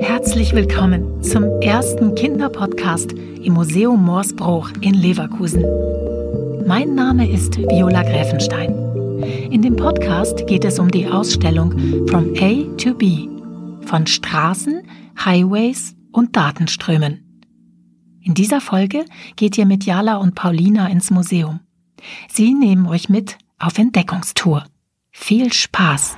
Herzlich willkommen zum ersten Kinderpodcast im Museum Morsbruch in Leverkusen. Mein Name ist Viola Gräfenstein. In dem Podcast geht es um die Ausstellung From A to B von Straßen, Highways und Datenströmen. In dieser Folge geht ihr mit Jala und Paulina ins Museum. Sie nehmen euch mit auf Entdeckungstour. Viel Spaß!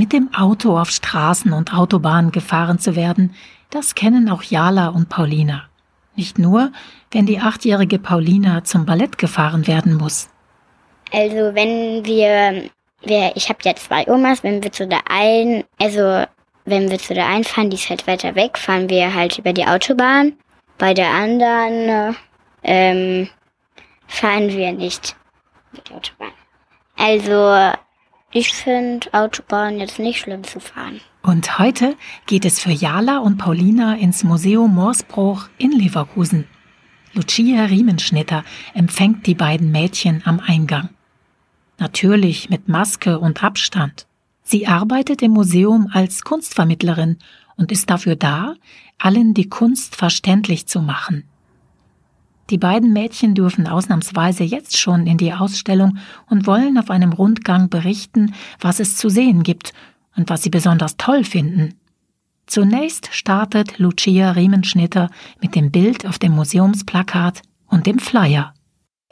Mit dem Auto auf Straßen und Autobahnen gefahren zu werden, das kennen auch Jala und Paulina. Nicht nur, wenn die achtjährige Paulina zum Ballett gefahren werden muss. Also wenn wir, wir ich habe ja zwei Omas, wenn wir zu der einen, also wenn wir zu der einen fahren, die ist halt weiter weg, fahren wir halt über die Autobahn. Bei der anderen ähm, fahren wir nicht mit der Autobahn. Also ich finde Autobahn jetzt nicht schlimm zu fahren. Und heute geht es für Jala und Paulina ins Museum Morsbruch in Leverkusen. Lucia Riemenschnitter empfängt die beiden Mädchen am Eingang. Natürlich mit Maske und Abstand. Sie arbeitet im Museum als Kunstvermittlerin und ist dafür da, allen die Kunst verständlich zu machen. Die beiden Mädchen dürfen ausnahmsweise jetzt schon in die Ausstellung und wollen auf einem Rundgang berichten, was es zu sehen gibt und was sie besonders toll finden. Zunächst startet Lucia Riemenschnitter mit dem Bild auf dem Museumsplakat und dem Flyer.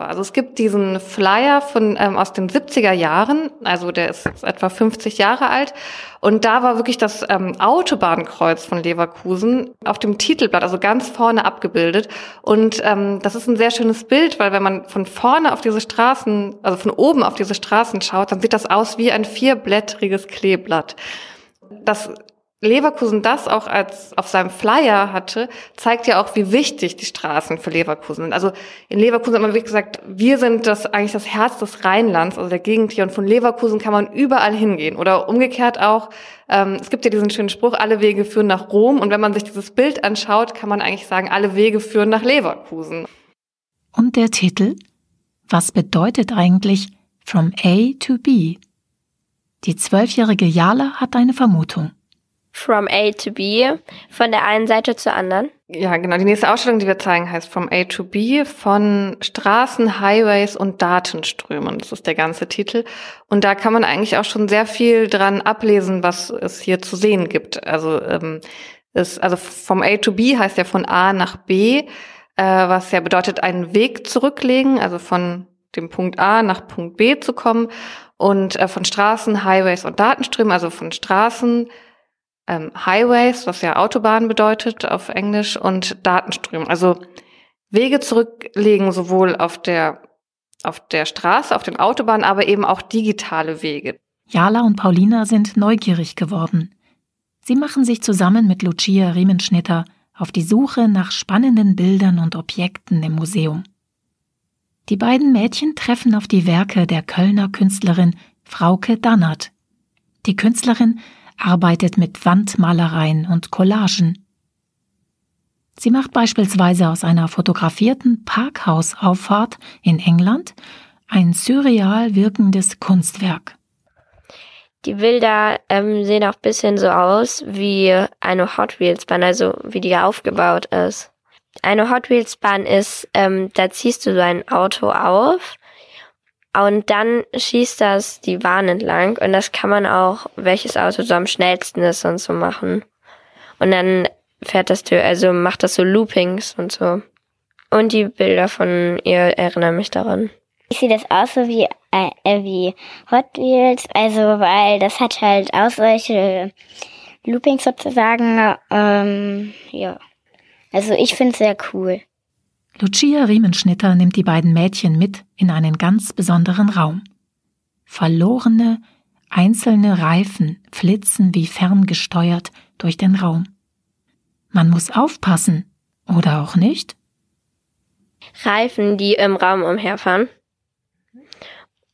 Also es gibt diesen Flyer von ähm, aus den 70er Jahren, also der ist etwa 50 Jahre alt. Und da war wirklich das ähm, Autobahnkreuz von Leverkusen auf dem Titelblatt, also ganz vorne abgebildet. Und ähm, das ist ein sehr schönes Bild, weil wenn man von vorne auf diese Straßen, also von oben auf diese Straßen schaut, dann sieht das aus wie ein vierblättriges Kleeblatt. Das Leverkusen das auch als auf seinem Flyer hatte, zeigt ja auch, wie wichtig die Straßen für Leverkusen sind. Also in Leverkusen hat man wirklich gesagt, wir sind das eigentlich das Herz des Rheinlands, also der Gegend hier. Und von Leverkusen kann man überall hingehen. Oder umgekehrt auch, ähm, es gibt ja diesen schönen Spruch, alle Wege führen nach Rom. Und wenn man sich dieses Bild anschaut, kann man eigentlich sagen, alle Wege führen nach Leverkusen. Und der Titel? Was bedeutet eigentlich From A to B? Die zwölfjährige Jala hat eine Vermutung. From A to B, von der einen Seite zur anderen. Ja, genau. Die nächste Ausstellung, die wir zeigen, heißt From A to B von Straßen, Highways und Datenströmen. Das ist der ganze Titel. Und da kann man eigentlich auch schon sehr viel dran ablesen, was es hier zu sehen gibt. Also, ähm, ist, also From A to B heißt ja von A nach B, äh, was ja bedeutet, einen Weg zurücklegen, also von dem Punkt A nach Punkt B zu kommen. Und äh, von Straßen, Highways und Datenströmen, also von Straßen, ähm, Highways, was ja Autobahn bedeutet auf Englisch, und Datenströme. Also Wege zurücklegen, sowohl auf der, auf der Straße, auf den Autobahnen, aber eben auch digitale Wege. Jala und Paulina sind neugierig geworden. Sie machen sich zusammen mit Lucia Riemenschnitter auf die Suche nach spannenden Bildern und Objekten im Museum. Die beiden Mädchen treffen auf die Werke der Kölner Künstlerin Frauke Dannert. Die Künstlerin arbeitet mit Wandmalereien und Collagen. Sie macht beispielsweise aus einer fotografierten Parkhausauffahrt in England ein surreal wirkendes Kunstwerk. Die Bilder ähm, sehen auch ein bisschen so aus wie eine Hot Wheels Bahn, also wie die aufgebaut ist. Eine Hot Wheels Bahn ist, ähm, da ziehst du so ein Auto auf und dann schießt das die Bahn entlang und das kann man auch, welches Auto so am schnellsten ist und so machen. Und dann fährt das, also macht das so Loopings und so. Und die Bilder von ihr erinnern mich daran. Ich sehe das auch so wie, äh, wie Hot Wheels, also weil das hat halt auch solche Loopings sozusagen. Ähm, ja. Also ich finde es sehr cool. Lucia Riemenschnitter nimmt die beiden Mädchen mit in einen ganz besonderen Raum. Verlorene, einzelne Reifen flitzen wie ferngesteuert durch den Raum. Man muss aufpassen, oder auch nicht? Reifen, die im Raum umherfahren.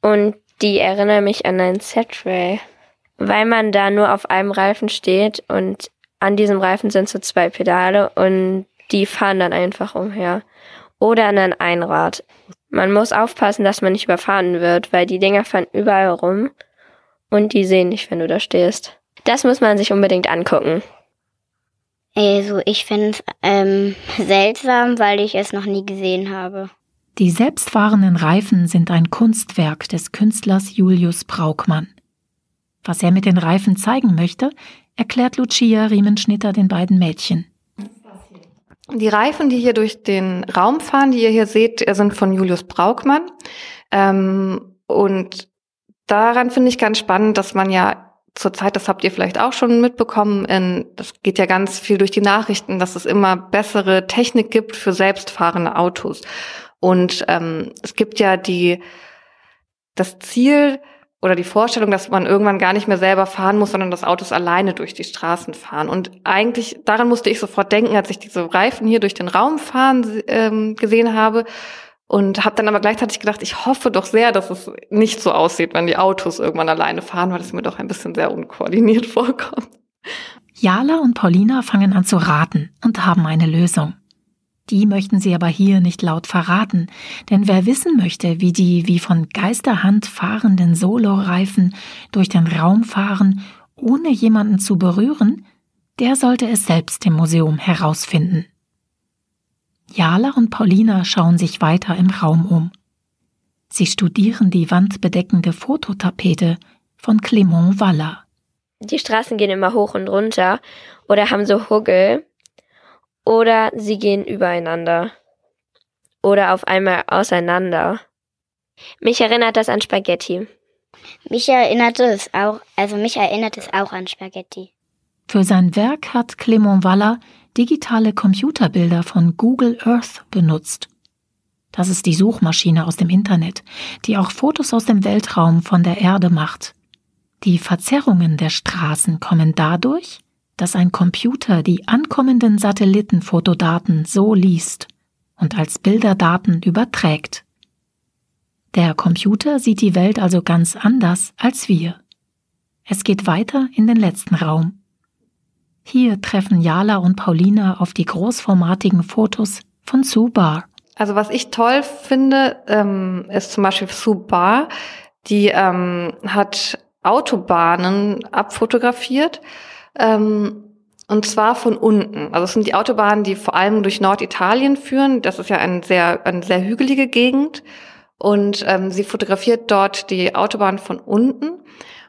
Und die erinnern mich an ein Setray, weil man da nur auf einem Reifen steht und an diesem Reifen sind so zwei Pedale und die fahren dann einfach umher. Oder an ein Einrad. Man muss aufpassen, dass man nicht überfahren wird, weil die Dinger fahren überall rum und die sehen nicht, wenn du da stehst. Das muss man sich unbedingt angucken. Also ich finde es ähm, seltsam, weil ich es noch nie gesehen habe. Die selbstfahrenden Reifen sind ein Kunstwerk des Künstlers Julius Braukmann. Was er mit den Reifen zeigen möchte, erklärt Lucia Riemenschnitter den beiden Mädchen. Die Reifen, die hier durch den Raum fahren, die ihr hier seht, sind von Julius Braukmann. Ähm, und daran finde ich ganz spannend, dass man ja zurzeit, das habt ihr vielleicht auch schon mitbekommen, in, das geht ja ganz viel durch die Nachrichten, dass es immer bessere Technik gibt für selbstfahrende Autos. Und ähm, es gibt ja die das Ziel, oder die Vorstellung, dass man irgendwann gar nicht mehr selber fahren muss, sondern dass Autos alleine durch die Straßen fahren. Und eigentlich, daran musste ich sofort denken, als ich diese Reifen hier durch den Raum fahren ähm, gesehen habe. Und habe dann aber gleichzeitig gedacht, ich hoffe doch sehr, dass es nicht so aussieht, wenn die Autos irgendwann alleine fahren, weil es mir doch ein bisschen sehr unkoordiniert vorkommt. Jala und Paulina fangen an zu raten und haben eine Lösung. Die möchten sie aber hier nicht laut verraten, denn wer wissen möchte, wie die wie von Geisterhand fahrenden Soloreifen durch den Raum fahren, ohne jemanden zu berühren, der sollte es selbst im Museum herausfinden. Jala und Paulina schauen sich weiter im Raum um. Sie studieren die wandbedeckende Fototapete von Clement Waller. Die Straßen gehen immer hoch und runter oder haben so Huggel, oder sie gehen übereinander. Oder auf einmal auseinander. Mich erinnert das an Spaghetti. Mich erinnert es auch, also mich erinnert es auch an Spaghetti. Für sein Werk hat Clement Waller digitale Computerbilder von Google Earth benutzt. Das ist die Suchmaschine aus dem Internet, die auch Fotos aus dem Weltraum von der Erde macht. Die Verzerrungen der Straßen kommen dadurch, dass ein Computer die ankommenden Satellitenfotodaten so liest und als Bilderdaten überträgt. Der Computer sieht die Welt also ganz anders als wir. Es geht weiter in den letzten Raum. Hier treffen Jala und Paulina auf die großformatigen Fotos von Sue. Also was ich toll finde, ähm, ist zum Beispiel Sue Barr, die ähm, hat Autobahnen abfotografiert ähm, und zwar von unten. Also es sind die Autobahnen, die vor allem durch Norditalien führen. Das ist ja ein sehr, eine sehr hügelige Gegend. Und ähm, sie fotografiert dort die Autobahn von unten.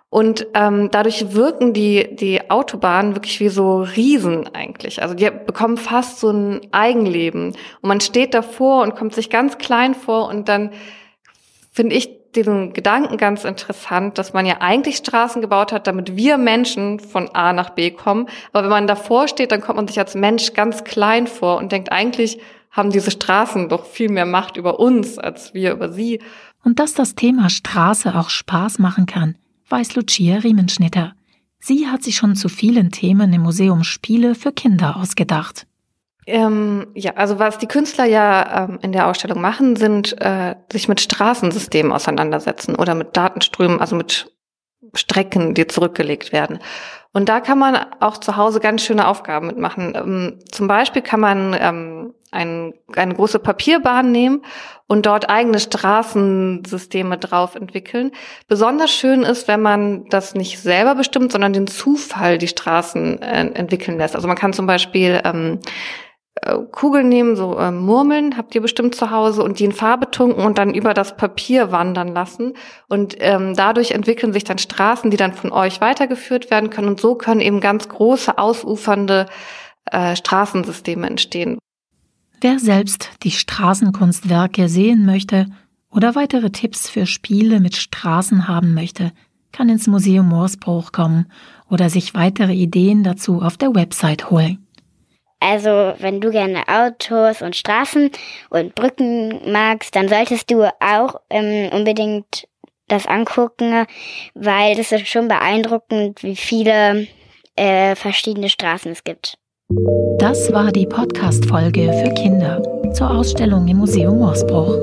Und ähm, dadurch wirken die, die Autobahnen wirklich wie so Riesen eigentlich. Also die bekommen fast so ein Eigenleben. Und man steht davor und kommt sich ganz klein vor und dann finde ich diesen Gedanken ganz interessant, dass man ja eigentlich Straßen gebaut hat, damit wir Menschen von A nach B kommen. Aber wenn man davor steht, dann kommt man sich als Mensch ganz klein vor und denkt, eigentlich haben diese Straßen doch viel mehr Macht über uns als wir über sie. Und dass das Thema Straße auch Spaß machen kann, weiß Lucia Riemenschnitter. Sie hat sich schon zu vielen Themen im Museum Spiele für Kinder ausgedacht. Ähm, ja, also was die Künstler ja ähm, in der Ausstellung machen, sind äh, sich mit Straßensystemen auseinandersetzen oder mit Datenströmen, also mit Strecken, die zurückgelegt werden. Und da kann man auch zu Hause ganz schöne Aufgaben mitmachen. Ähm, zum Beispiel kann man ähm, ein, eine große Papierbahn nehmen und dort eigene Straßensysteme drauf entwickeln. Besonders schön ist, wenn man das nicht selber bestimmt, sondern den Zufall die Straßen äh, entwickeln lässt. Also man kann zum Beispiel ähm, äh, Kugeln nehmen, so äh, Murmeln, habt ihr bestimmt zu Hause, und die in Farbe tunken und dann über das Papier wandern lassen. Und ähm, dadurch entwickeln sich dann Straßen, die dann von euch weitergeführt werden können. Und so können eben ganz große, ausufernde äh, Straßensysteme entstehen. Wer selbst die Straßenkunstwerke sehen möchte oder weitere Tipps für Spiele mit Straßen haben möchte, kann ins Museum Moorsbruch kommen oder sich weitere Ideen dazu auf der Website holen. Also, wenn du gerne Autos und Straßen und Brücken magst, dann solltest du auch ähm, unbedingt das angucken, weil das ist schon beeindruckend, wie viele äh, verschiedene Straßen es gibt. Das war die Podcast-Folge für Kinder zur Ausstellung im Museum Morsbruch.